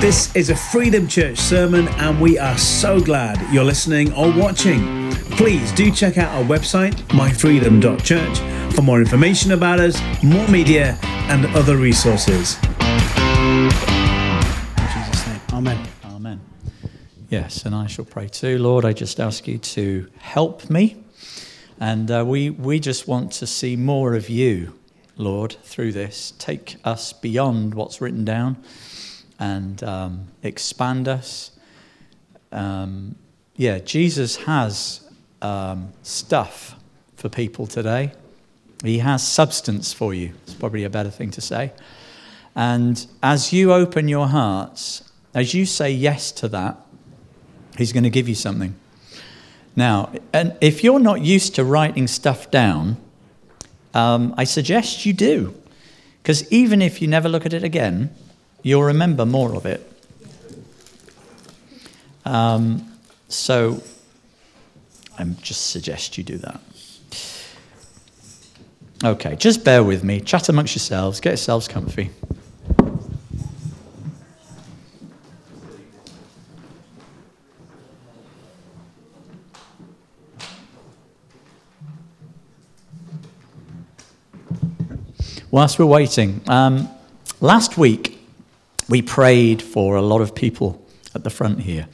This is a Freedom Church sermon, and we are so glad you're listening or watching. Please do check out our website, myfreedom.church, for more information about us, more media, and other resources. In Jesus' name, Amen. Amen. Yes, and I shall pray too. Lord, I just ask you to help me. And uh, we, we just want to see more of you, Lord, through this. Take us beyond what's written down and um, expand us. Um, yeah, Jesus has um, stuff for people today. He has substance for you. It's probably a better thing to say. And as you open your hearts, as you say yes to that, He's going to give you something. Now, and if you're not used to writing stuff down, um, I suggest you do. Because even if you never look at it again, you'll remember more of it. Um, so I just suggest you do that. Okay, just bear with me. Chat amongst yourselves. Get yourselves comfy. Whilst we're waiting, um, last week we prayed for a lot of people at the front here.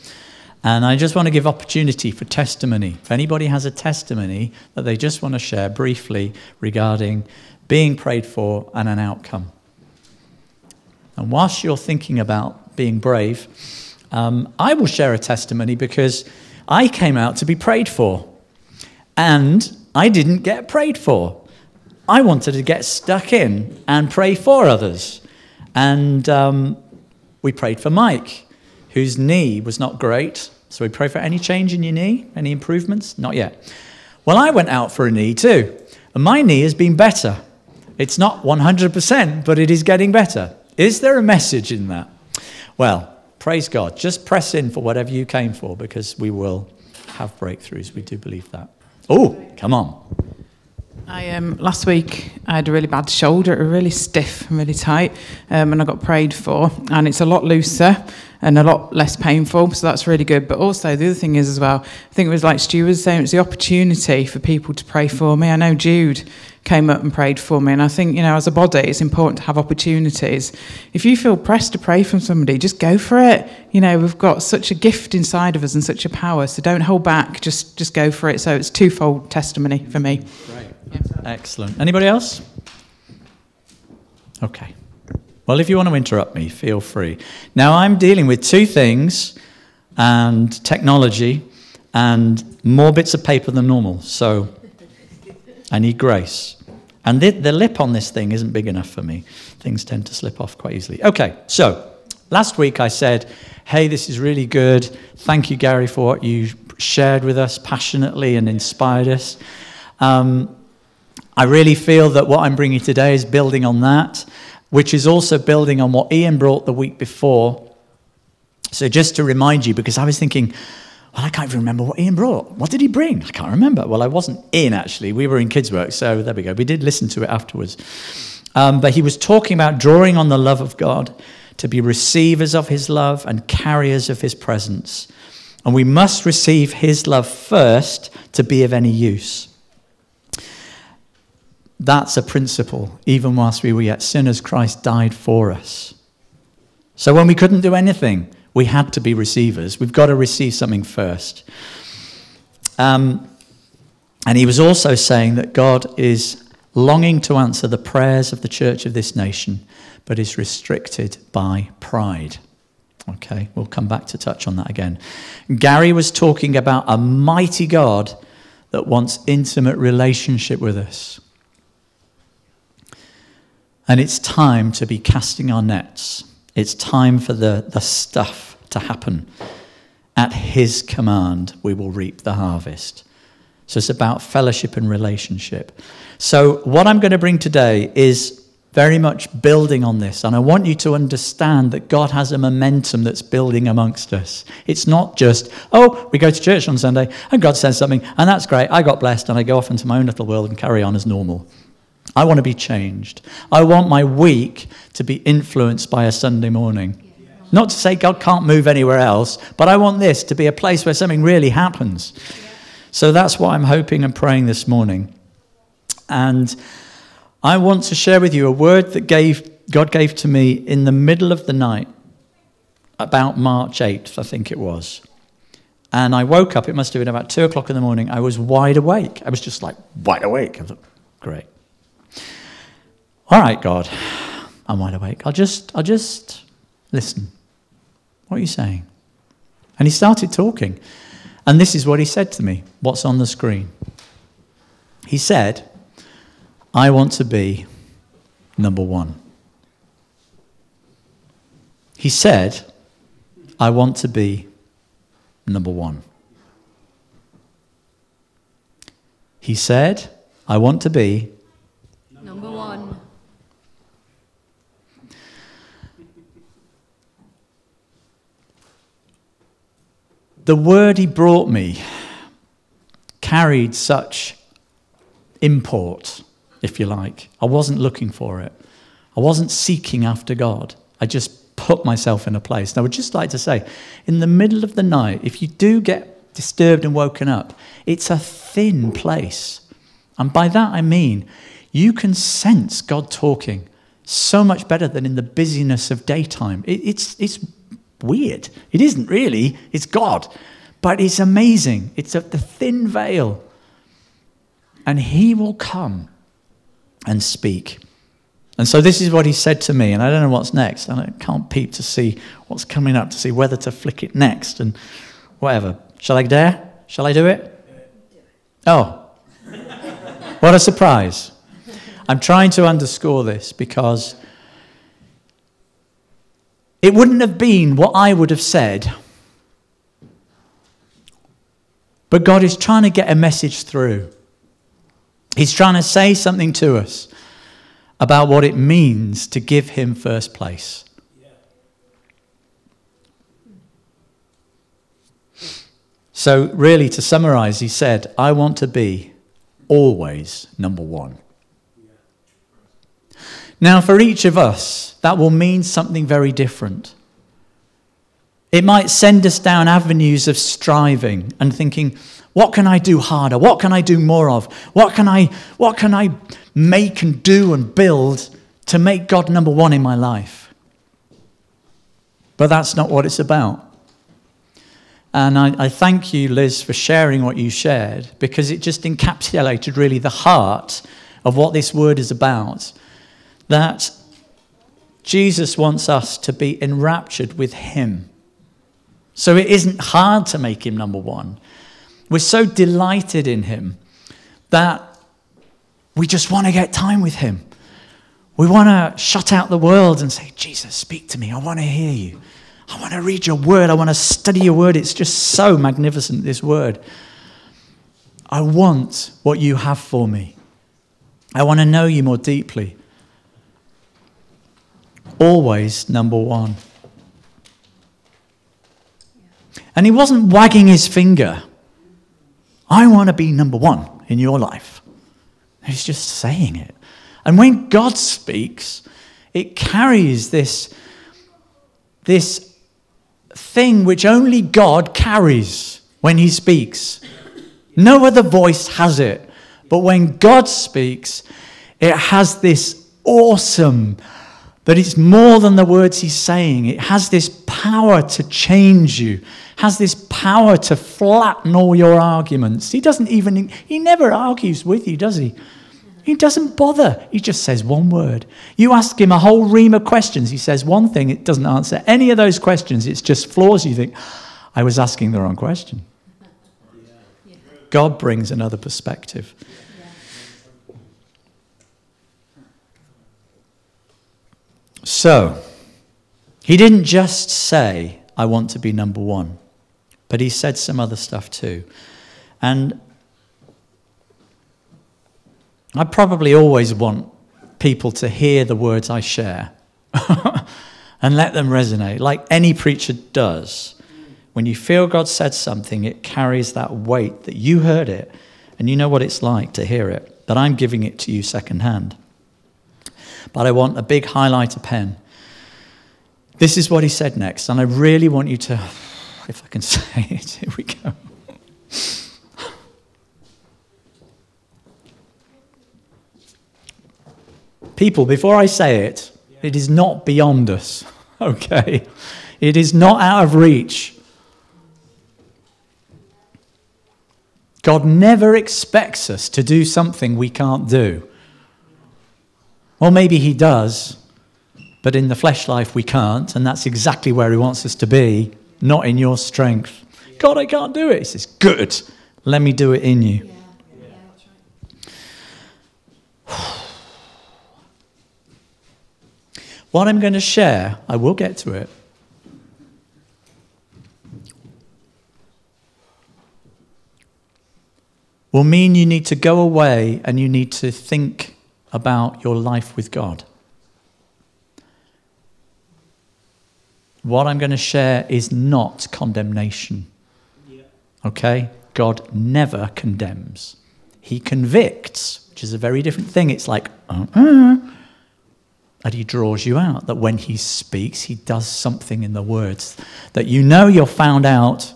And I just want to give opportunity for testimony. If anybody has a testimony that they just want to share briefly regarding being prayed for and an outcome. And whilst you're thinking about being brave, um, I will share a testimony because I came out to be prayed for. And I didn't get prayed for. I wanted to get stuck in and pray for others. And um, we prayed for Mike, whose knee was not great. So we pray for any change in your knee, any improvements? Not yet. Well, I went out for a knee too, and my knee has been better. It's not 100%, but it is getting better. Is there a message in that? Well, praise God. Just press in for whatever you came for because we will have breakthroughs. We do believe that. Oh, come on. I um, last week I had a really bad shoulder, really stiff and really tight, um, and I got prayed for, and it's a lot looser and a lot less painful, so that's really good. But also the other thing is as well, I think it was like Stu was saying, it's the opportunity for people to pray for me. I know Jude came up and prayed for me, and I think you know as a body, it's important to have opportunities. If you feel pressed to pray from somebody, just go for it. You know we've got such a gift inside of us and such a power, so don't hold back. Just just go for it. So it's twofold testimony for me. Right. Excellent. Anybody else? Okay. Well, if you want to interrupt me, feel free. Now, I'm dealing with two things and technology and more bits of paper than normal. So I need grace. And the, the lip on this thing isn't big enough for me. Things tend to slip off quite easily. Okay, so last week I said, hey, this is really good. Thank you, Gary, for what you shared with us passionately and inspired us. Um, I really feel that what I'm bringing today is building on that, which is also building on what Ian brought the week before. So, just to remind you, because I was thinking, well, I can't even remember what Ian brought. What did he bring? I can't remember. Well, I wasn't in actually. We were in kids' work, so there we go. We did listen to it afterwards. Um, but he was talking about drawing on the love of God to be receivers of his love and carriers of his presence. And we must receive his love first to be of any use. That's a principle. Even whilst we were yet sinners, Christ died for us. So when we couldn't do anything, we had to be receivers. We've got to receive something first. Um, and he was also saying that God is longing to answer the prayers of the church of this nation, but is restricted by pride. Okay, we'll come back to touch on that again. Gary was talking about a mighty God that wants intimate relationship with us. And it's time to be casting our nets. It's time for the, the stuff to happen. At His command, we will reap the harvest. So it's about fellowship and relationship. So, what I'm going to bring today is very much building on this. And I want you to understand that God has a momentum that's building amongst us. It's not just, oh, we go to church on Sunday and God says something, and that's great. I got blessed and I go off into my own little world and carry on as normal. I want to be changed. I want my week to be influenced by a Sunday morning. Not to say God can't move anywhere else, but I want this to be a place where something really happens. So that's what I'm hoping and praying this morning. And I want to share with you a word that gave, God gave to me in the middle of the night, about March 8th, I think it was. And I woke up, it must have been about two o'clock in the morning. I was wide awake. I was just like wide awake. I thought, great. All right, God, I'm wide awake. I'll just, I'll just listen. What are you saying? And he started talking. And this is what he said to me what's on the screen. He said, I want to be number one. He said, I want to be number one. He said, I want to be Number one. The word he brought me carried such import, if you like. I wasn't looking for it, I wasn't seeking after God. I just put myself in a place. And I would just like to say, in the middle of the night, if you do get disturbed and woken up, it's a thin place. And by that I mean, you can sense God talking so much better than in the busyness of daytime. It, it's, it's weird. It isn't really, it's God. But it's amazing. It's a, the thin veil. And He will come and speak. And so this is what He said to me, and I don't know what's next. And I can't peep to see what's coming up, to see whether to flick it next and whatever. Shall I dare? Shall I do it? Oh. what a surprise. I'm trying to underscore this because it wouldn't have been what I would have said. But God is trying to get a message through. He's trying to say something to us about what it means to give Him first place. So, really, to summarize, he said, I want to be always number one. Now, for each of us, that will mean something very different. It might send us down avenues of striving and thinking, what can I do harder? What can I do more of? What can I, what can I make and do and build to make God number one in my life? But that's not what it's about. And I, I, thank you, Liz, for sharing what you shared because it just encapsulated really the heart of what this word is about. That Jesus wants us to be enraptured with Him. So it isn't hard to make Him number one. We're so delighted in Him that we just want to get time with Him. We want to shut out the world and say, Jesus, speak to me. I want to hear you. I want to read your word. I want to study your word. It's just so magnificent, this word. I want what you have for me. I want to know you more deeply. Always number one. And he wasn't wagging his finger. I want to be number one in your life. He's just saying it. And when God speaks, it carries this, this thing which only God carries when he speaks. No other voice has it. But when God speaks, it has this awesome, that it's more than the words he's saying. It has this power to change you, has this power to flatten all your arguments. He doesn't even, he never argues with you, does he? He doesn't bother. He just says one word. You ask him a whole ream of questions. He says one thing, it doesn't answer any of those questions. It's just flaws. You think, I was asking the wrong question. God brings another perspective. So, he didn't just say, I want to be number one, but he said some other stuff too. And I probably always want people to hear the words I share and let them resonate, like any preacher does. When you feel God said something, it carries that weight that you heard it and you know what it's like to hear it, but I'm giving it to you secondhand. But I want a big highlighter pen This is what he said next, and I really want you to, if I can say it, here we go. People, before I say it, it is not beyond us, okay? It is not out of reach. God never expects us to do something we can't do. Well, maybe He does, but in the flesh life we can't, and that's exactly where He wants us to be, not in your strength. God, I can't do it. He says, Good, let me do it in you. What I'm going to share, I will get to it. Will mean you need to go away and you need to think about your life with God. What I'm going to share is not condemnation. Okay? God never condemns, He convicts, which is a very different thing. It's like, uh-uh. And he draws you out. That when he speaks, he does something in the words that you know you're found out,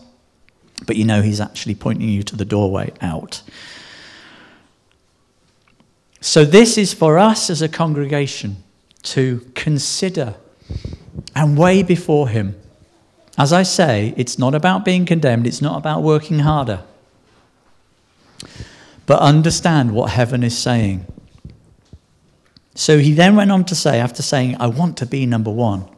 but you know he's actually pointing you to the doorway out. So, this is for us as a congregation to consider and weigh before him. As I say, it's not about being condemned, it's not about working harder. But understand what heaven is saying. So he then went on to say, after saying, I want to be number one,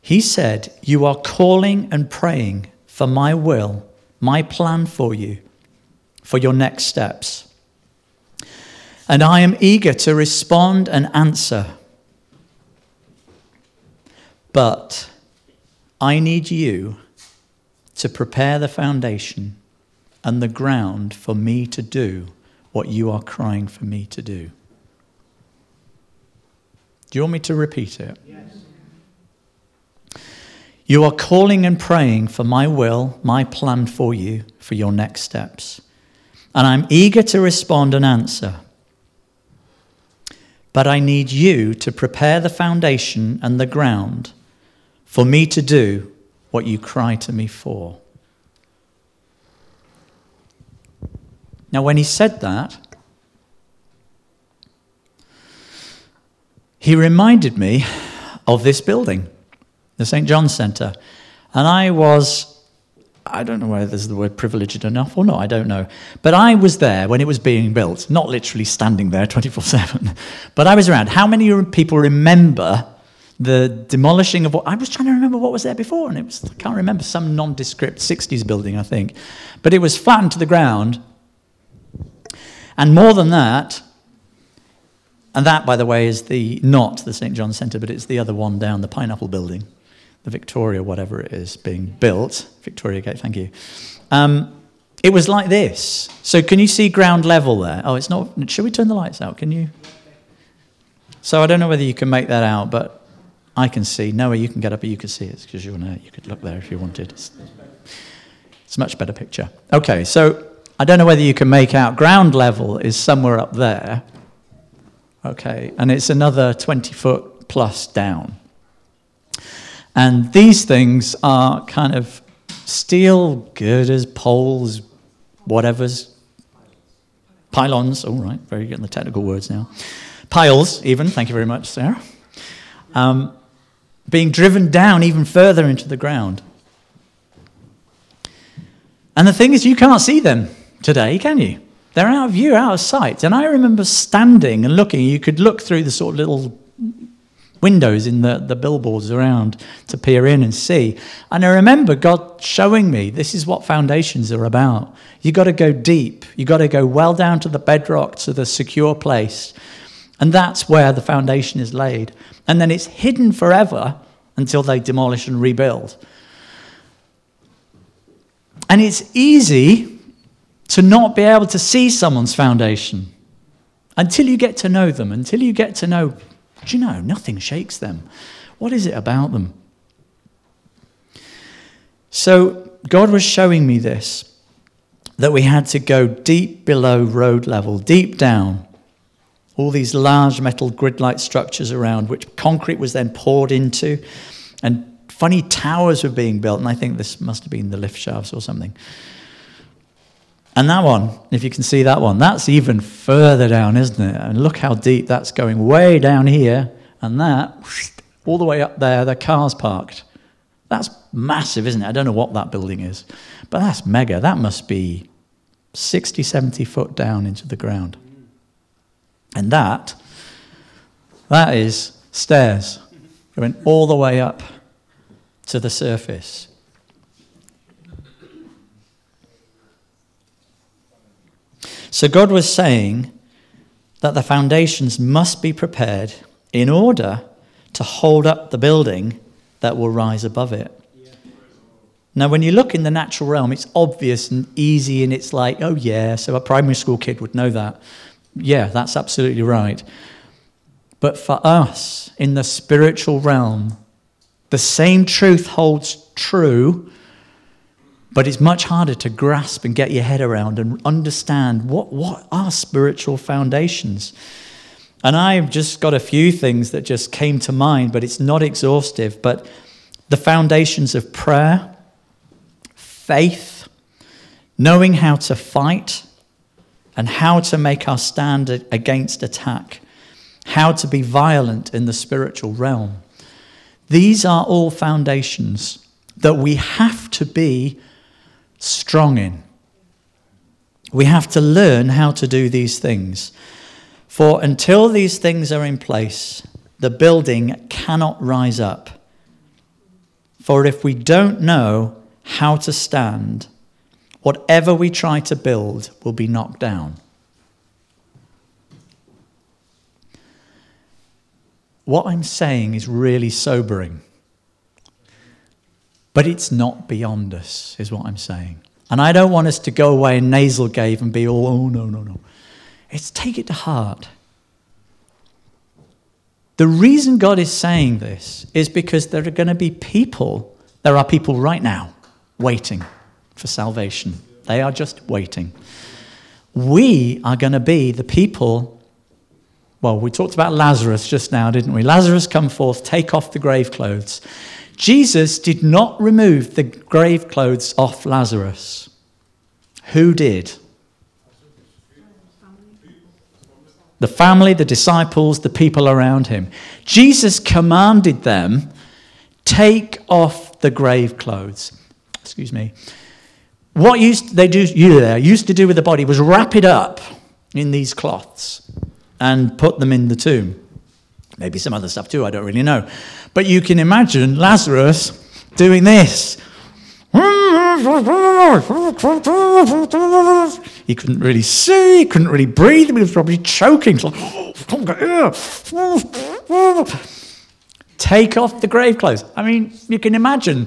he said, You are calling and praying for my will, my plan for you, for your next steps. And I am eager to respond and answer. But I need you to prepare the foundation and the ground for me to do what you are crying for me to do. Do you want me to repeat it? Yes. You are calling and praying for my will, my plan for you, for your next steps. And I'm eager to respond and answer. But I need you to prepare the foundation and the ground for me to do what you cry to me for. Now, when he said that, he reminded me of this building, the St. John's Centre. And I was, I don't know whether there's the word privileged enough or not, I don't know. But I was there when it was being built, not literally standing there 24 7, but I was around. How many people remember the demolishing of what I was trying to remember what was there before, and it was I can't remember some nondescript 60s building, I think. But it was flattened to the ground. And more than that, and that, by the way, is the not the St. John Centre, but it's the other one down, the Pineapple Building, the Victoria, whatever it is, being built. Victoria Gate, thank you. Um, it was like this. So can you see ground level there? Oh, it's not. Should we turn the lights out? Can you? So I don't know whether you can make that out, but I can see. Noah, you can get up, but you can see it because you're there. You could look there if you wanted. It's, it's a much better picture. Okay, so I don't know whether you can make out ground level is somewhere up there. Okay, and it's another 20 foot plus down. And these things are kind of steel girders, poles, whatever's, pylons. All right, very good in the technical words now. Piles, even. Thank you very much, Sarah. Um, being driven down even further into the ground. And the thing is, you can't see them today, can you? They're out of view, out of sight. And I remember standing and looking. You could look through the sort of little windows in the, the billboards around to peer in and see. And I remember God showing me this is what foundations are about. You've got to go deep, you've got to go well down to the bedrock, to the secure place. And that's where the foundation is laid. And then it's hidden forever until they demolish and rebuild. And it's easy to not be able to see someone's foundation until you get to know them, until you get to know, do you know, nothing shakes them. What is it about them? So God was showing me this that we had to go deep below road level, deep down, All these large metal grid like structures around, which concrete was then poured into, and funny towers were being built. And I think this must have been the lift shafts or something. And that one, if you can see that one, that's even further down, isn't it? And look how deep that's going, way down here, and that all the way up there, the car's parked. That's massive, isn't it? I don't know what that building is, but that's mega. That must be 60, 70 foot down into the ground. And that, that is stairs going all the way up to the surface. So God was saying that the foundations must be prepared in order to hold up the building that will rise above it. Now, when you look in the natural realm, it's obvious and easy, and it's like, oh, yeah, so a primary school kid would know that. Yeah, that's absolutely right. But for us, in the spiritual realm, the same truth holds true, but it's much harder to grasp and get your head around and understand what, what are spiritual foundations. And I've just got a few things that just came to mind, but it's not exhaustive. But the foundations of prayer, faith, knowing how to fight and how to make our stand against attack, how to be violent in the spiritual realm. These are all foundations that we have to be strong in. We have to learn how to do these things. For until these things are in place, the building cannot rise up. For if we don't know how to stand, whatever we try to build will be knocked down. What I'm saying is really sobering. But it's not beyond us, is what I'm saying. And I don't want us to go away in nasal gave and be all, oh, no, no, no. It's take it to heart. The reason God is saying this is because there are going to be people, there are people right now waiting for salvation. They are just waiting. We are going to be the people. Well, we talked about Lazarus just now, didn't we? Lazarus, come forth, take off the grave clothes. Jesus did not remove the grave clothes off Lazarus. Who did? The family, the disciples, the people around him. Jesus commanded them, take off the grave clothes excuse me, what used they do used to do with the body was wrap it up in these cloths and put them in the tomb. Maybe some other stuff too, I don't really know. But you can imagine Lazarus doing this. He couldn't really see, he couldn't really breathe, he was probably choking. Take off the grave clothes. I mean, you can imagine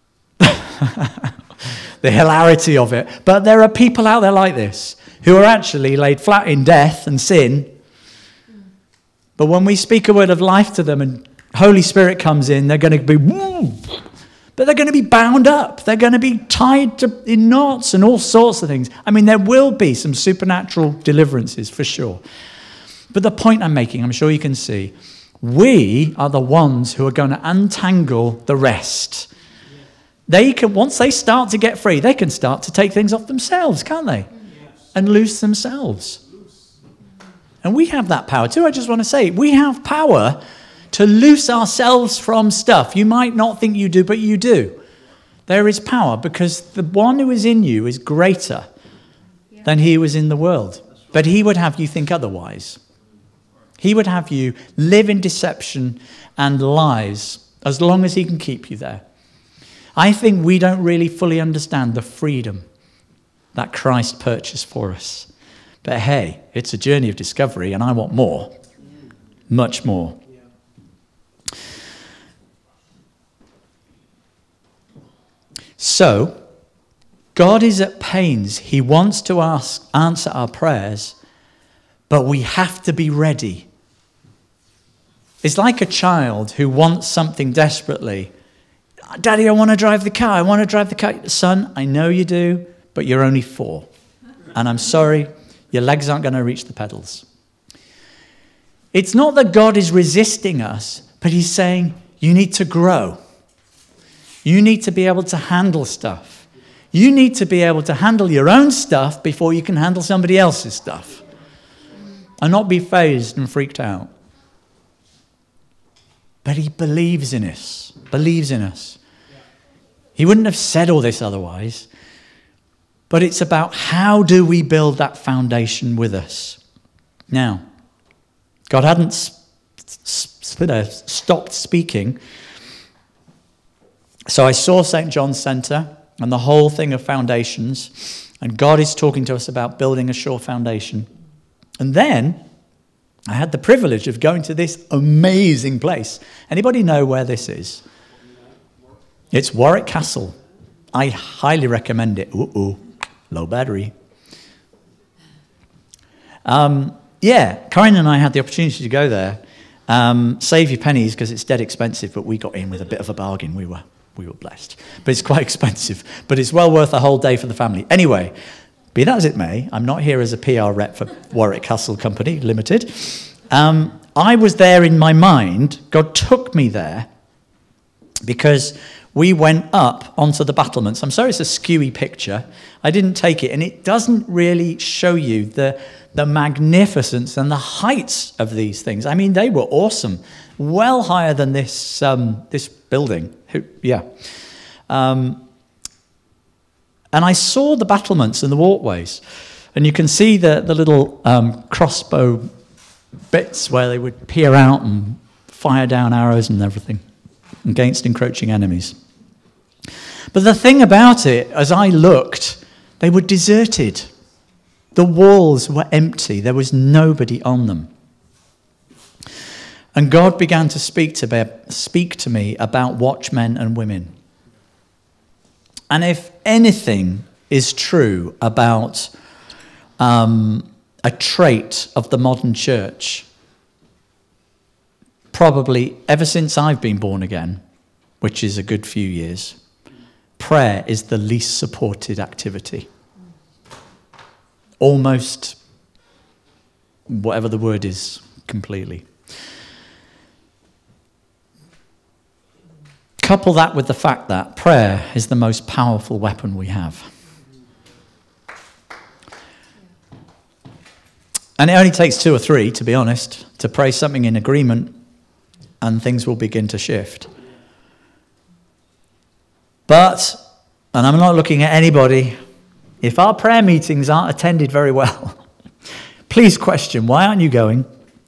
the hilarity of it. But there are people out there like this who are actually laid flat in death and sin. But when we speak a word of life to them and Holy Spirit comes in, they're going to be, but they're going to be bound up. They're going to be tied to, in knots and all sorts of things. I mean, there will be some supernatural deliverances for sure. But the point I'm making, I'm sure you can see, we are the ones who are going to untangle the rest they can, once they start to get free, they can start to take things off themselves, can't they? And loose themselves. And we have that power too. I just want to say, we have power to loose ourselves from stuff. You might not think you do, but you do. There is power because the one who is in you is greater than he who is in the world. But he would have you think otherwise. He would have you live in deception and lies as long as he can keep you there. I think we don't really fully understand the freedom that Christ purchased for us. But hey, it's a journey of discovery, and I want more. Much more. So, God is at pains. He wants to ask, answer our prayers, but we have to be ready. It's like a child who wants something desperately Daddy, I want to drive the car. I want to drive the car. Son, I know you do, but you're only four. And I'm sorry, your legs aren't going to reach the pedals. It's not that God is resisting us, but He's saying, you need to grow. You need to be able to handle stuff. You need to be able to handle your own stuff before you can handle somebody else's stuff and not be phased and freaked out. But He believes in us, believes in us. He wouldn't have said all this otherwise. But it's about how do we build that foundation with us. Now, God hadn't stopped speaking. So I saw St. John's Centre and the whole thing of foundations, and God is talking to us about building a sure foundation. And then I had the privilege of going to this amazing place. Anybody know where this is? It's Warwick Castle. I highly recommend it. Ooh low battery. Um, yeah, Corinne and I had the opportunity to go there. Um, save your pennies because it's dead expensive, but we got in with a bit of a bargain. We were, we were blessed. But it's quite expensive, but it's well worth a whole day for the family. Anyway, be that as it may, I'm not here as a PR rep for Warwick Castle Company Limited. Um, I was there in my mind. God took me there because we went up onto the battlements. I'm sorry it's a skewy picture. I didn't take it, and it doesn't really show you the, the magnificence and the heights of these things. I mean, they were awesome, well higher than this, um, this building. Yeah. Um, and I saw the battlements and the walkways, and you can see the, the little um, crossbow bits where they would peer out and fire down arrows and everything against encroaching enemies. But the thing about it, as I looked, they were deserted. The walls were empty, there was nobody on them. And God began to speak to me, speak to me about watchmen and women. And if anything is true about um, a trait of the modern church, probably ever since I've been born again, which is a good few years, prayer is the least supported activity. Almost, whatever the word is, completely. Couple that with the fact that prayer is the most powerful weapon we have. And it only takes two or three, to be honest, to pray something in agreement, and things will begin to shift. But, and I'm not looking at anybody, if our prayer meetings aren't attended very well, please question why aren't you going?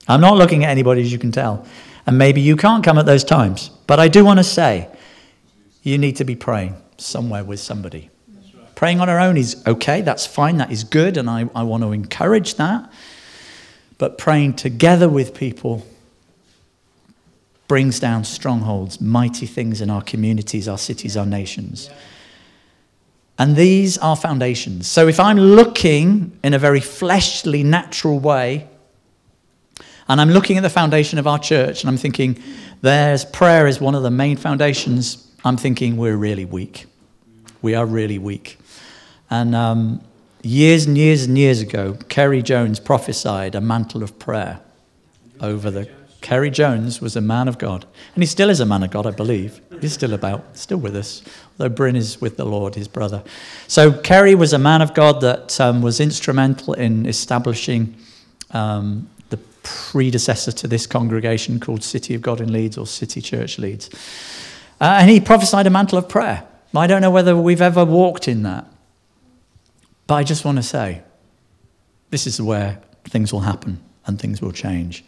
I'm not looking at anybody, as you can tell. And maybe you can't come at those times. But I do want to say, you need to be praying somewhere with somebody. Praying on our own is okay, that's fine, that is good, and I, I want to encourage that. But praying together with people brings down strongholds, mighty things in our communities, our cities, our nations. And these are foundations. So if I'm looking in a very fleshly, natural way, and I'm looking at the foundation of our church, and I'm thinking, there's prayer is one of the main foundations, I'm thinking we're really weak. We are really weak. And um, years and years and years ago, Keri Jones prophesied a mantle of prayer over the Keri Jones was a man of God. And he still is a man of God, I believe. He's still about, still with us, though Bryn is with the Lord, his brother. So Kerry was a man of God that um, was instrumental in establishing um, the predecessor to this congregation called City of God in Leeds or City Church Leeds. Uh, and he prophesied a mantle of prayer. I don't know whether we've ever walked in that. But I just want to say, this is where things will happen and things will change.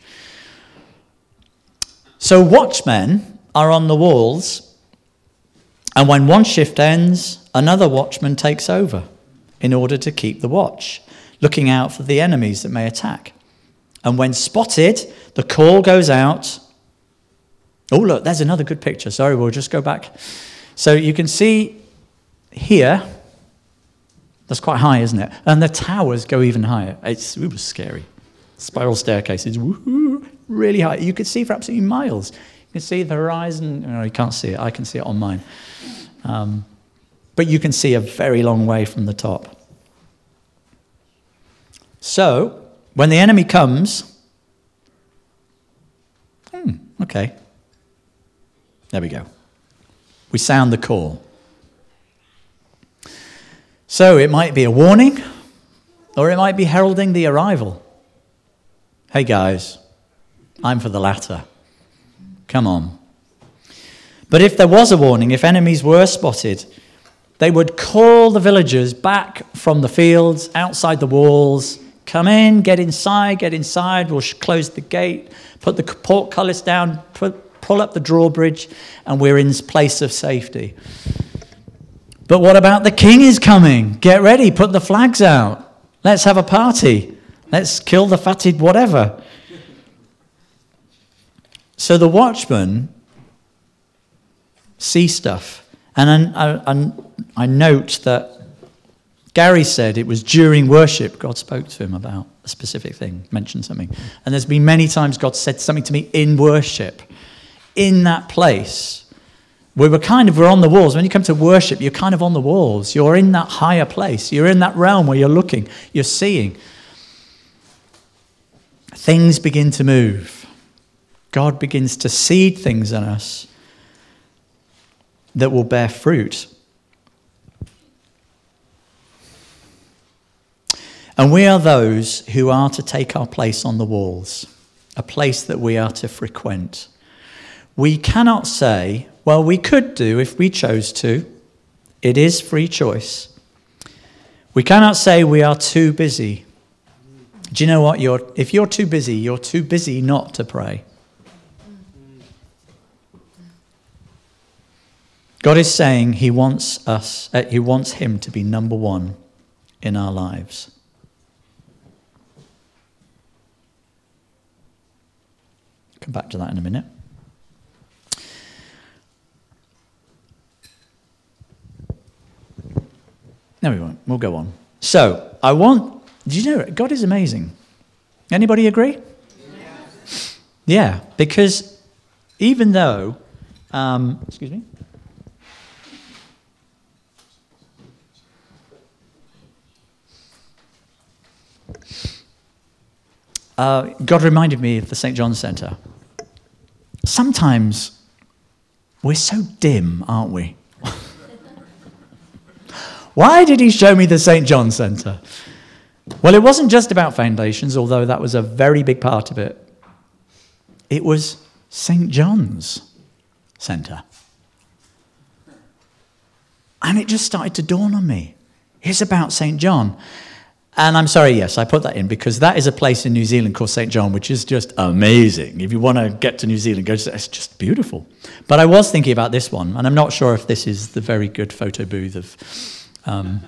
So watchmen are on the walls, and when one shift ends, another watchman takes over in order to keep the watch, looking out for the enemies that may attack. And when spotted, the call goes out. Oh, look, there's another good picture. Sorry, we'll just go back. So you can see here, that's quite high, isn't it? And the towers go even higher. It's, it was scary. Spiral staircases, woohoo, really high. You could see for absolutely miles. You can see the horizon. No, you can't see it. I can see it on mine. Um, but you can see a very long way from the top. So, when the enemy comes, Okay. There we go. We sound the call. So it might be a warning, or it might be heralding the arrival. Hey guys, I'm for the latter. Come on. But if there was a warning, if enemies were spotted, they would call the villagers back from the fields, outside the walls, come in, get inside, get inside, we'll close the gate, put the portcullis down, put, pull up the drawbridge, and we're in place of safety. But what about the king is coming? Get ready, put the flags out. Let's have a party. Let's kill the fatted whatever. So the watchmen see stuff. And I, I, I note that Gary said it was during worship God spoke to him about a specific thing, mentioned something. And there's been many times God said something to me in worship, in that place. We were kind of, we're on the walls. When you come to worship, you're kind of on the walls. You're in that higher place. You're in that realm where you're looking, you're seeing. Things begin to move. God begins to seed things in us that will bear fruit. And we are those who are to take our place on the walls, a place that we are to frequent. We cannot say, well, we could do if we chose to. It is free choice. We cannot say we are too busy. Do you know what? You're, if you're too busy, you're too busy not to pray. God is saying he wants us, uh, he wants him to be number one in our lives. Come back to that in a minute. No, we won't. We'll go on. So, I want, do you know, God is amazing. Anybody agree? Yes. Yeah, because even though, um, excuse me, uh, God reminded me of the St. John Centre. Sometimes we're so dim, aren't we? Why did he show me the St. John Centre? Well, it wasn't just about foundations, although that was a very big part of it. It was St. John's Centre. And it just started to dawn on me. It's about St. John. And I'm sorry, yes, I put that in because that is a place in New Zealand called St. John, which is just amazing. If you want to get to New Zealand, go to it's just beautiful. But I was thinking about this one, and I'm not sure if this is the very good photo booth of um,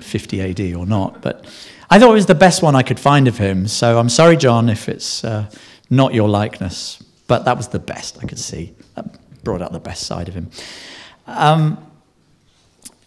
50 AD or not, but I thought it was the best one I could find of him. So I'm sorry, John, if it's uh, not your likeness, but that was the best I could see. That brought out the best side of him. Um,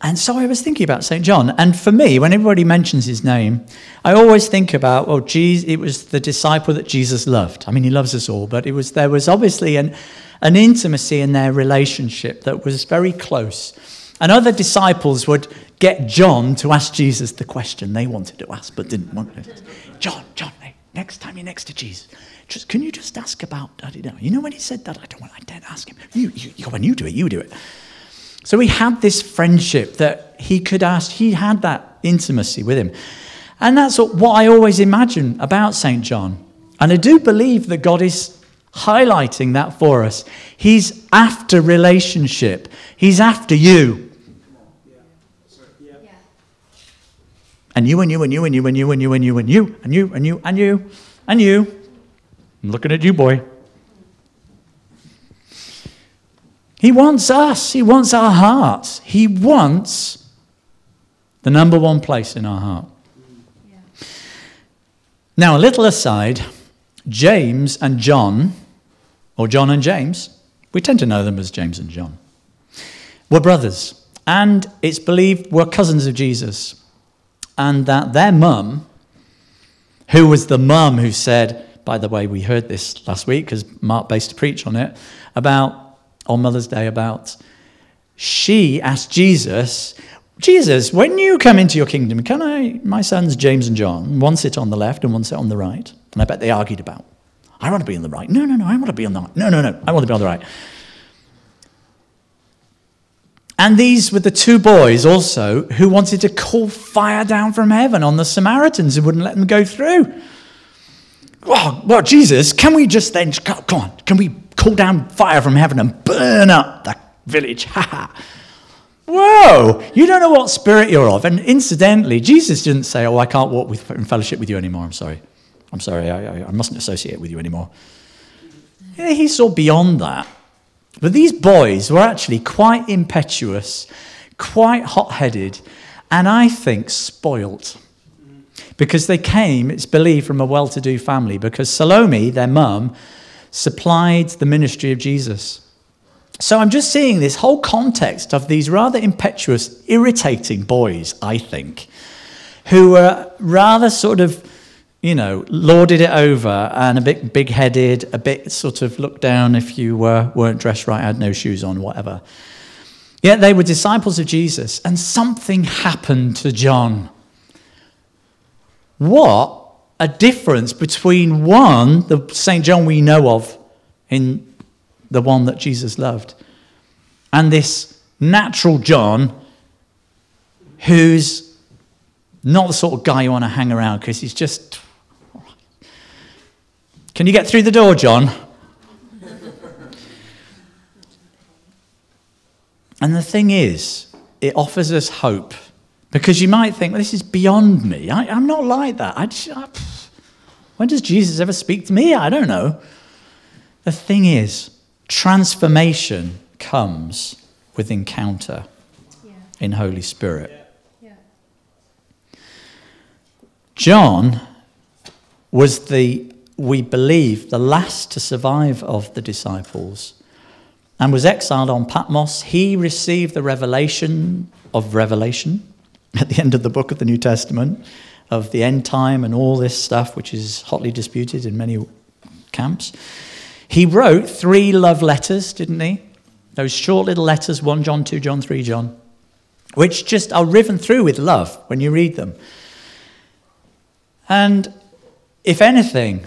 and so I was thinking about St. John. And for me, when everybody mentions his name, I always think about, well, Jesus, it was the disciple that Jesus loved. I mean, he loves us all, but it was, there was obviously an, an intimacy in their relationship that was very close. And other disciples would get John to ask Jesus the question they wanted to ask but didn't want to. John, John, hey, next time you're next to Jesus, just, can you just ask about, you know, you know when he said that? I don't want, I didn't ask him. You, you, when you do it, you do it. So he had this friendship that he could ask, he had that intimacy with him. And that's what I always imagine about St. John. And I do believe that God is highlighting that for us. He's after relationship, He's after you. and you and you and you and you and you and you and you and you and you and you and you and you. I'm looking at you, boy. He wants us. He wants our hearts. He wants the number one place in our heart. Now, a little aside James and John, or John and James, we tend to know them as James and John, were brothers. And it's believed were cousins of Jesus and that their mum, who was the mum who said, by the way, we heard this last week because Mark based a preach on it, about, on Mother's Day, about she asked Jesus, Jesus, when you come into your kingdom, can I, my sons James and John, one sit on the left and one sit on the right? And I bet they argued about I want to be on the right. No, no, no, I want to be on the right. No, no, no, I want to be on the right. And these were the two boys also who wanted to call fire down from heaven on the Samaritans who wouldn't let them go through. Oh, well, Jesus, can we just then, come on, can we call down fire from heaven and burn up the village? Ha ha. Whoa, you don't know what spirit you're of. And incidentally, Jesus didn't say, Oh, I can't walk with, in fellowship with you anymore. I'm sorry. I'm sorry. I, I, I mustn't associate with you anymore. Yeah, he saw beyond that. But these boys were actually quite impetuous, quite hot headed, and I think spoilt. Because they came, it's believed, from a well to do family, because Salome, their mum, supplied the ministry of Jesus. So I'm just seeing this whole context of these rather impetuous, irritating boys, I think, who were rather sort of, you know, lorded it over and a bit big headed, a bit sort of looked down if you were, weren't dressed right, had no shoes on, whatever. Yet they were disciples of Jesus, and something happened to John. What a difference between one, the St. John we know of in the one that Jesus loved. And this natural John, who's not the sort of guy you want to hang around because he's just. Can you get through the door, John? and the thing is, it offers us hope because you might think, well, this is beyond me. I, am not like that. I just, I, when does Jesus ever speak to me? I don't know. The thing is, transformation comes with encounter yeah. in Holy Spirit. Yeah. John was the, we believe, the last to survive of the disciples and was exiled on Patmos. He received the revelation of Revelation at the end of the book of the New Testament of the end time and all this stuff, which is hotly disputed in many camps. He wrote three love letters, didn't he? Those short little letters 1 John, 2 John, 3 John, which just are riven through with love when you read them. And if anything,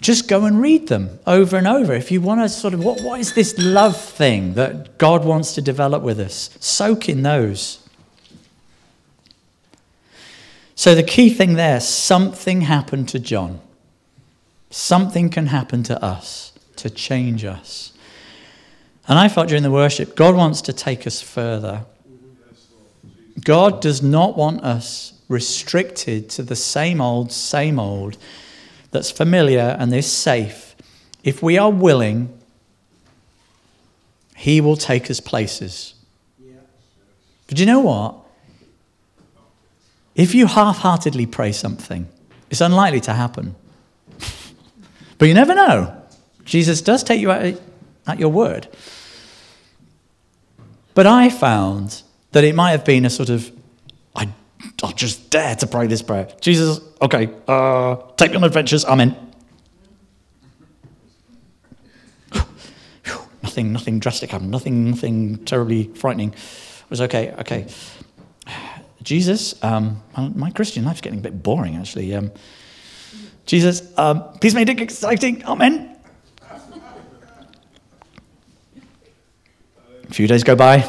just go and read them over and over. If you want to sort of, what, what is this love thing that God wants to develop with us? Soak in those. So the key thing there something happened to John. Something can happen to us to change us. And I felt during the worship, God wants to take us further. God does not want us restricted to the same old, same old that's familiar and is safe. If we are willing, He will take us places. But you know what? If you half heartedly pray something, it's unlikely to happen. But you never know. Jesus does take you at, at your word. But I found that it might have been a sort of, I, I'll just dare to pray this prayer. Jesus, okay, uh, take me on adventures, I'm in. nothing, nothing drastic happened, nothing, nothing terribly frightening. It was okay, okay. Jesus, um, my Christian life's getting a bit boring actually. Um, Jesus, um, peace made it exciting. Amen. A few days go by.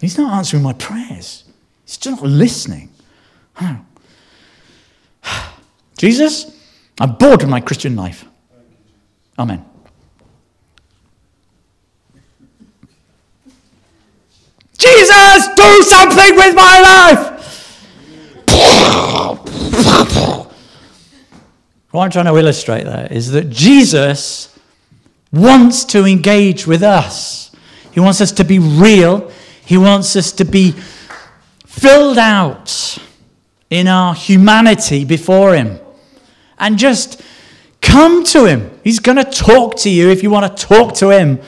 He's not answering my prayers. He's still not listening. Jesus, I'm bored with my Christian life. Amen. Jesus, do something with my life! What I'm trying to illustrate there is that Jesus wants to engage with us. He wants us to be real. He wants us to be filled out in our humanity before Him. And just come to Him. He's going to talk to you if you want to talk to Him.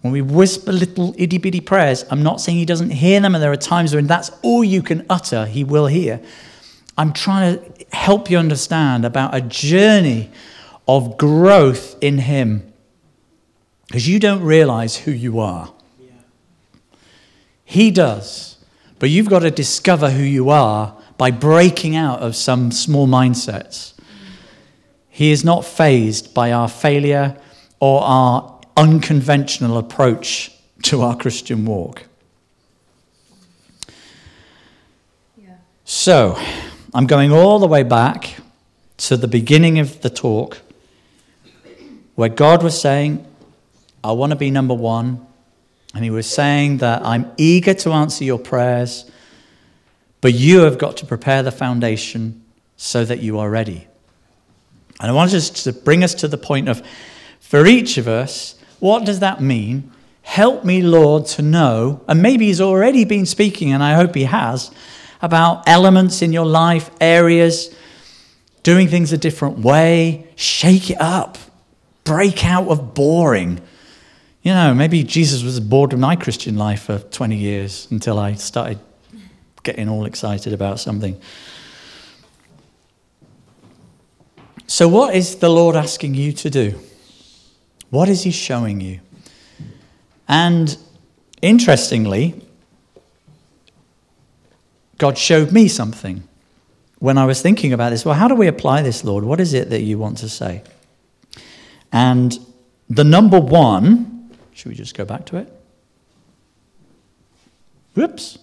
When we whisper little itty bitty prayers, I'm not saying He doesn't hear them, and there are times when that's all you can utter, He will hear. I'm trying to help you understand about a journey of growth in Him. Because you don't realize who you are. He does. But you've got to discover who you are by breaking out of some small mindsets. He is not fazed by our failure or our unconventional approach to our Christian walk. So, I'm going all the way back to the beginning of the talk where God was saying, I want to be number one. And He was saying that I'm eager to answer your prayers, but you have got to prepare the foundation so that you are ready. And I want us to bring us to the point of, for each of us, what does that mean? Help me, Lord, to know, and maybe He's already been speaking, and I hope He has, about elements in your life, areas, doing things a different way. Shake it up, break out of boring. You know, maybe Jesus was bored with my Christian life for 20 years until I started getting all excited about something. So, what is the Lord asking you to do? What is He showing you? And interestingly, God showed me something when I was thinking about this. Well, how do we apply this, Lord? What is it that you want to say? And the number one, should we just go back to it? Whoops.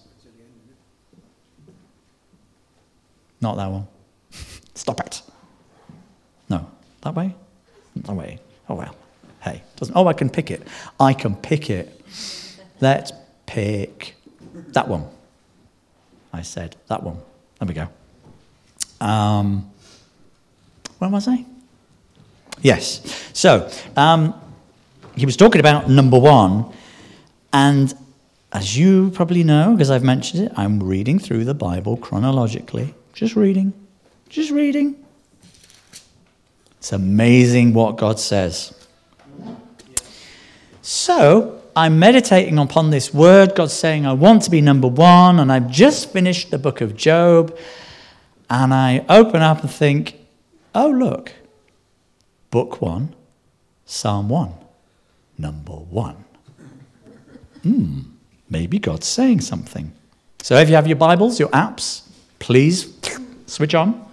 Not that one. Stop it. No, that way? That way. Oh, well. Hey, doesn't. Oh, I can pick it. I can pick it. Let's pick that one. I said that one. There we go. Um, where was I? Saying? Yes. So um, he was talking about number one, and as you probably know, because I've mentioned it, I'm reading through the Bible chronologically. Just reading. Just reading. It's amazing what God says. So, I'm meditating upon this word. God's saying, I want to be number one. And I've just finished the book of Job. And I open up and think, oh, look, book one, Psalm one, number one. Hmm, maybe God's saying something. So if you have your Bibles, your apps, please switch on.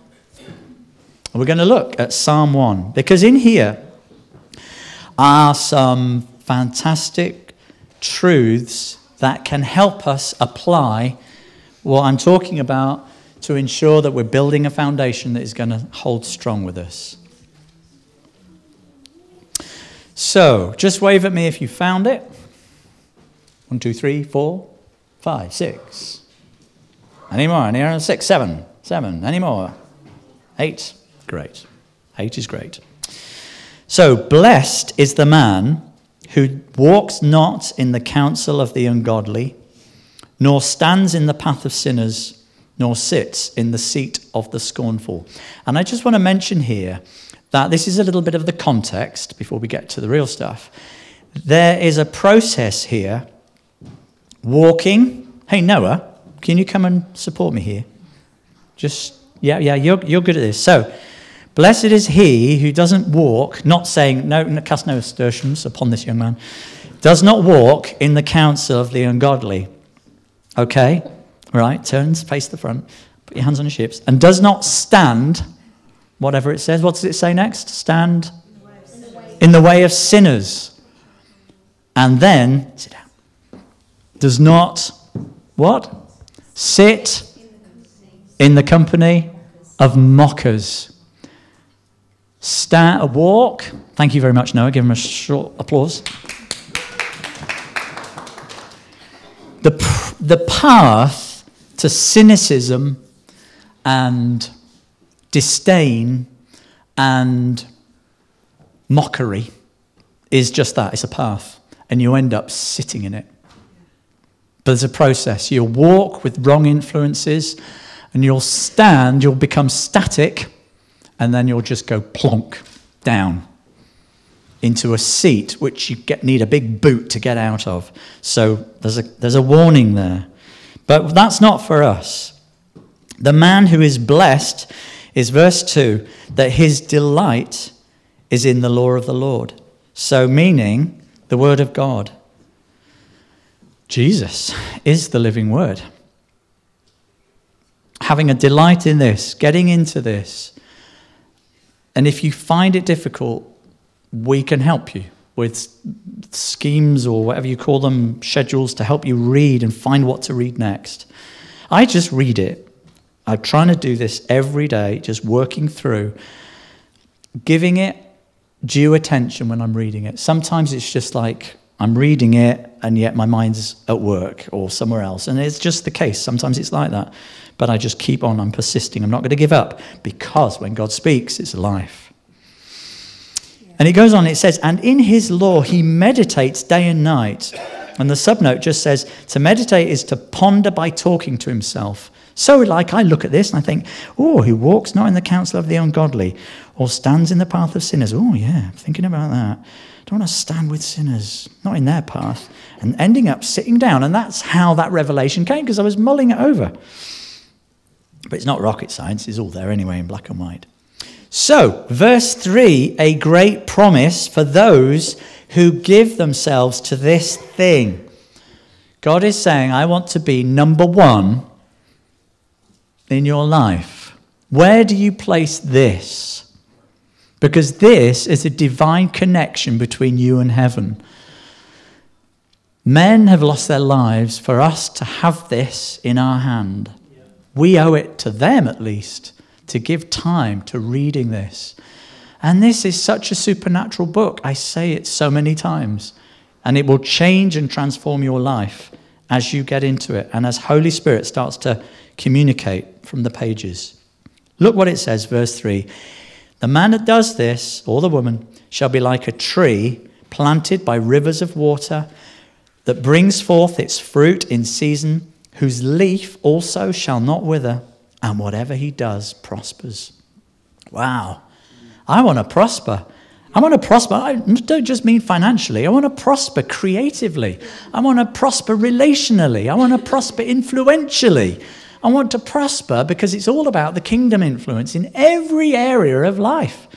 We're going to look at Psalm 1 because in here are some fantastic truths that can help us apply what I'm talking about to ensure that we're building a foundation that is going to hold strong with us. So, just wave at me if you found it. One, two, three, four, five, six. Any more? Any more? Six, seven, seven. Any more? Eight. Great. Eight is great. So, blessed is the man who walks not in the counsel of the ungodly, nor stands in the path of sinners, nor sits in the seat of the scornful. And I just want to mention here that this is a little bit of the context before we get to the real stuff. There is a process here walking. Hey, Noah, can you come and support me here? Just, yeah, yeah, you're, you're good at this. So, Blessed is he who doesn't walk, not saying, no, cast no aspersions upon this young man, does not walk in the counsel of the ungodly. Okay? Right? Turns, face the front, put your hands on your hips, and does not stand, whatever it says. What does it say next? Stand in the way of sinners. And then, sit down. Does not, what? Sit in the company of mockers. Stand, a walk. Thank you very much, Noah. Give him a short applause. The, the path to cynicism and disdain and mockery is just that it's a path, and you end up sitting in it. But there's a process. You'll walk with wrong influences, and you'll stand, you'll become static and then you'll just go plonk down into a seat which you get, need a big boot to get out of. So there's a, there's a warning there. But that's not for us. The man who is blessed is verse 2 that his delight is in the law of the Lord. So, meaning the word of God. Jesus is the living word. Having a delight in this, getting into this, And if you find it difficult, we can help you with schemes or whatever you call them, schedules to help you read and find what to read next. I just read it. I'm trying to do this every day, just working through, giving it due attention when I'm reading it. Sometimes it's just like I'm reading it and yet my mind's at work or somewhere else. And it's just the case. Sometimes it's like that. But I just keep on, I'm persisting. I'm not going to give up because when God speaks, it's life. And it goes on, it says, and in his law he meditates day and night. And the subnote just says, to meditate is to ponder by talking to himself. So, like, I look at this and I think, oh, he walks not in the counsel of the ungodly or stands in the path of sinners. Oh, yeah, thinking about that. Don't want to stand with sinners, not in their path. And ending up sitting down. And that's how that revelation came because I was mulling it over. But it's not rocket science, it's all there anyway in black and white. So, verse 3 a great promise for those who give themselves to this thing. God is saying, I want to be number one in your life. Where do you place this? Because this is a divine connection between you and heaven. Men have lost their lives for us to have this in our hand. We owe it to them, at least, to give time to reading this. And this is such a supernatural book. I say it so many times. And it will change and transform your life as you get into it and as Holy Spirit starts to communicate from the pages. Look what it says, verse 3. The man that does this, or the woman, shall be like a tree planted by rivers of water that brings forth its fruit in season whose leaf also shall not wither, and whatever he does prospers. Wow. I want to prosper. I want to prosper. I don't just mean financially. I want to prosper creatively. I want to prosper relationally. I want to prosper influentially. I want to prosper because it's all about the kingdom influence in every area of life.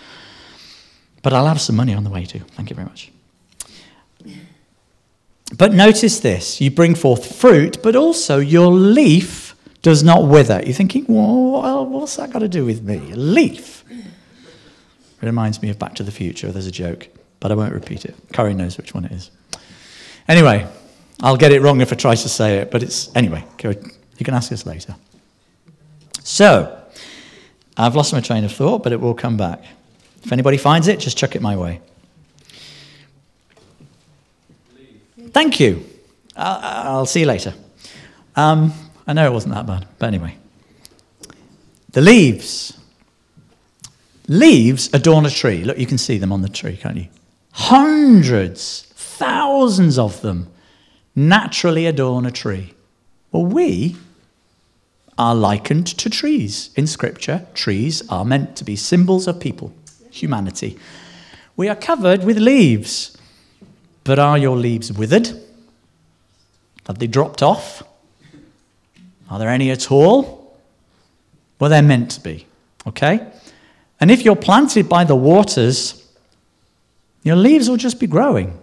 But I'll have some money on the way too. Thank you very much. But notice this you bring forth fruit, but also your leaf does not wither. You're thinking, well, what's that got to do with me? A leaf. It reminds me of Back to the Future. There's a joke, but I won't repeat it. Corey knows which one it is. Anyway, I'll get it wrong if I try to say it, but it's. Anyway, you can ask us later. So, I've lost my train of thought, but it will come back. If anybody finds it, just chuck it my way. Thank you. I'll, I'll see you later. Um, I know it wasn't that bad, but anyway. The leaves. Leaves adorn a tree. Look, you can see them on the tree, can't you? Hundreds, thousands of them naturally adorn a tree. Well, we are likened to trees. In Scripture, trees are meant to be symbols of people, humanity. We are covered with leaves. But are your leaves withered? Have they dropped off? Are there any at all? Well, they're meant to be, okay? And if you're planted by the waters, your leaves will just be growing.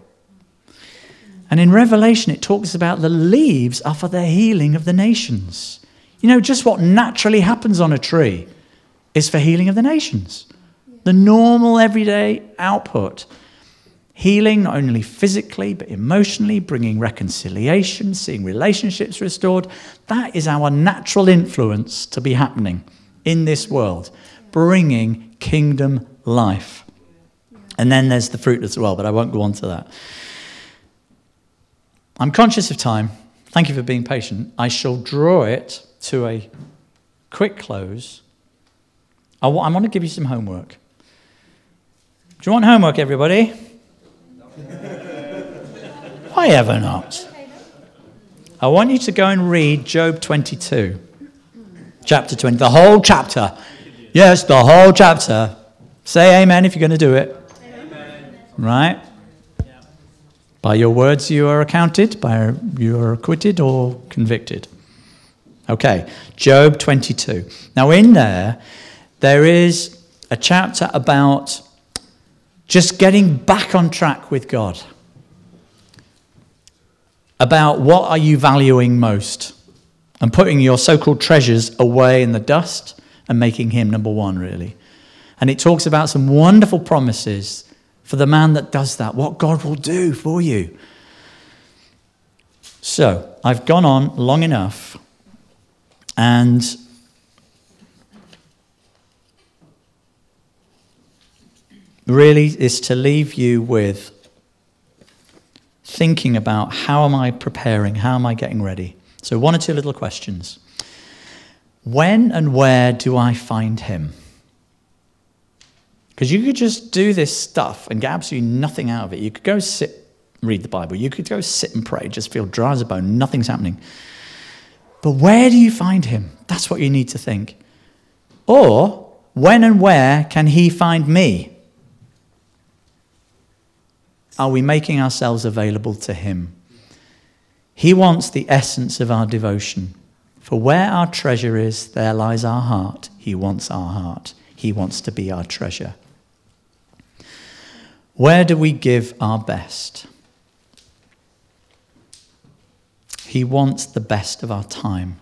And in Revelation, it talks about the leaves are for the healing of the nations. You know, just what naturally happens on a tree is for healing of the nations. The normal everyday output healing, not only physically, but emotionally, bringing reconciliation, seeing relationships restored. That is our natural influence to be happening in this world, bringing kingdom life. And then there's the fruit as well, but I won't go on to that. I'm conscious of time. Thank you for being patient. I shall draw it to a quick close. I want to give you some homework. Do you want homework, everybody? Why ever not? I want you to go and read Job 22, chapter 20, the whole chapter. Yes, the whole chapter. Say amen if you're going to do it. Amen. Right? By your words you are accounted, by you are acquitted or convicted. Okay, Job 22. Now, in there, there is a chapter about just getting back on track with God. About what are you valuing most and putting your so called treasures away in the dust and making Him number one, really. And it talks about some wonderful promises for the man that does that, what God will do for you. So, I've gone on long enough, and really is to leave you with thinking about how am I preparing, how am I getting ready. So, one or two little questions. When and where do I find him? Because you could just do this stuff and get absolutely nothing out of it. You could go sit, read the Bible. You could go sit and pray, just feel dry as a bone, nothing's happening. But where do you find him? That's what you need to think. Or, when and where can he find me? Are we making ourselves available to him? He wants the essence of our devotion. For where our treasure is, there lies our heart. He wants our heart. He wants to be our treasure. Where do we give our best? He wants the best of our time.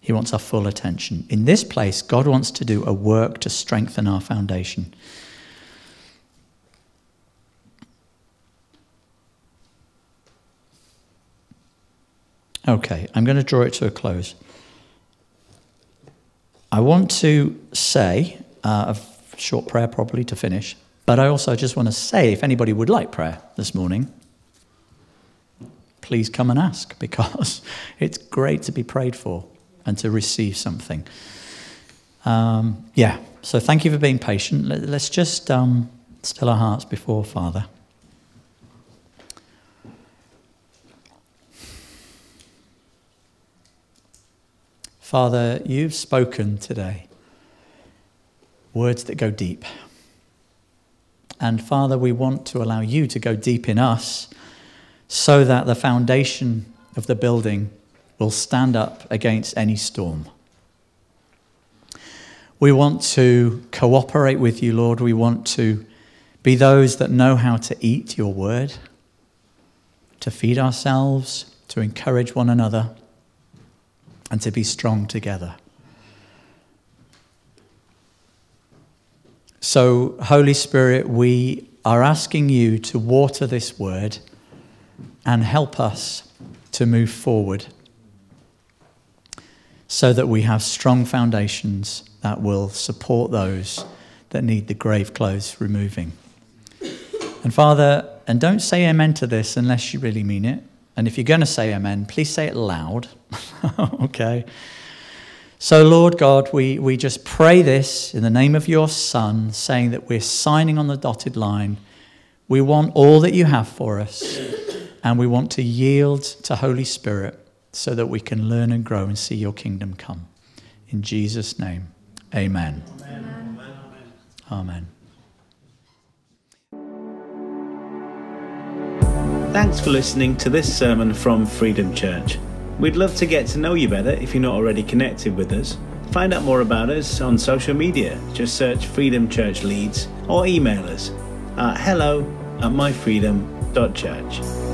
He wants our full attention. In this place, God wants to do a work to strengthen our foundation. Okay, I'm going to draw it to a close. I want to say uh, a short prayer, probably to finish. But I also just want to say if anybody would like prayer this morning, please come and ask because it's great to be prayed for and to receive something. Um, yeah, so thank you for being patient. Let, us just um, still our hearts before Father. Father, you've spoken today words that go deep. And Father, we want to allow you to go deep in us so that the foundation of the building will stand up against any storm. We want to cooperate with you, Lord. We want to be those that know how to eat your word, to feed ourselves, to encourage one another, and to be strong together. So, Holy Spirit, we are asking you to water this word and help us to move forward so that we have strong foundations that will support those that need the grave clothes removing. And Father, and don't say amen to this unless you really mean it. And if you're going to say amen, please say it loud. okay? So, Lord God, we, we just pray this in the name of your Son, saying that we're signing on the dotted line. We want all that you have for us, and we want to yield to Holy Spirit so that we can learn and grow and see your kingdom come. In Jesus' name, amen. Amen. amen. Thanks for listening to this sermon from Freedom Church. We'd love to get to know you better if you're not already connected with us. Find out more about us on social media. Just search Freedom Church Leeds or email us at hello at myfreedom.church.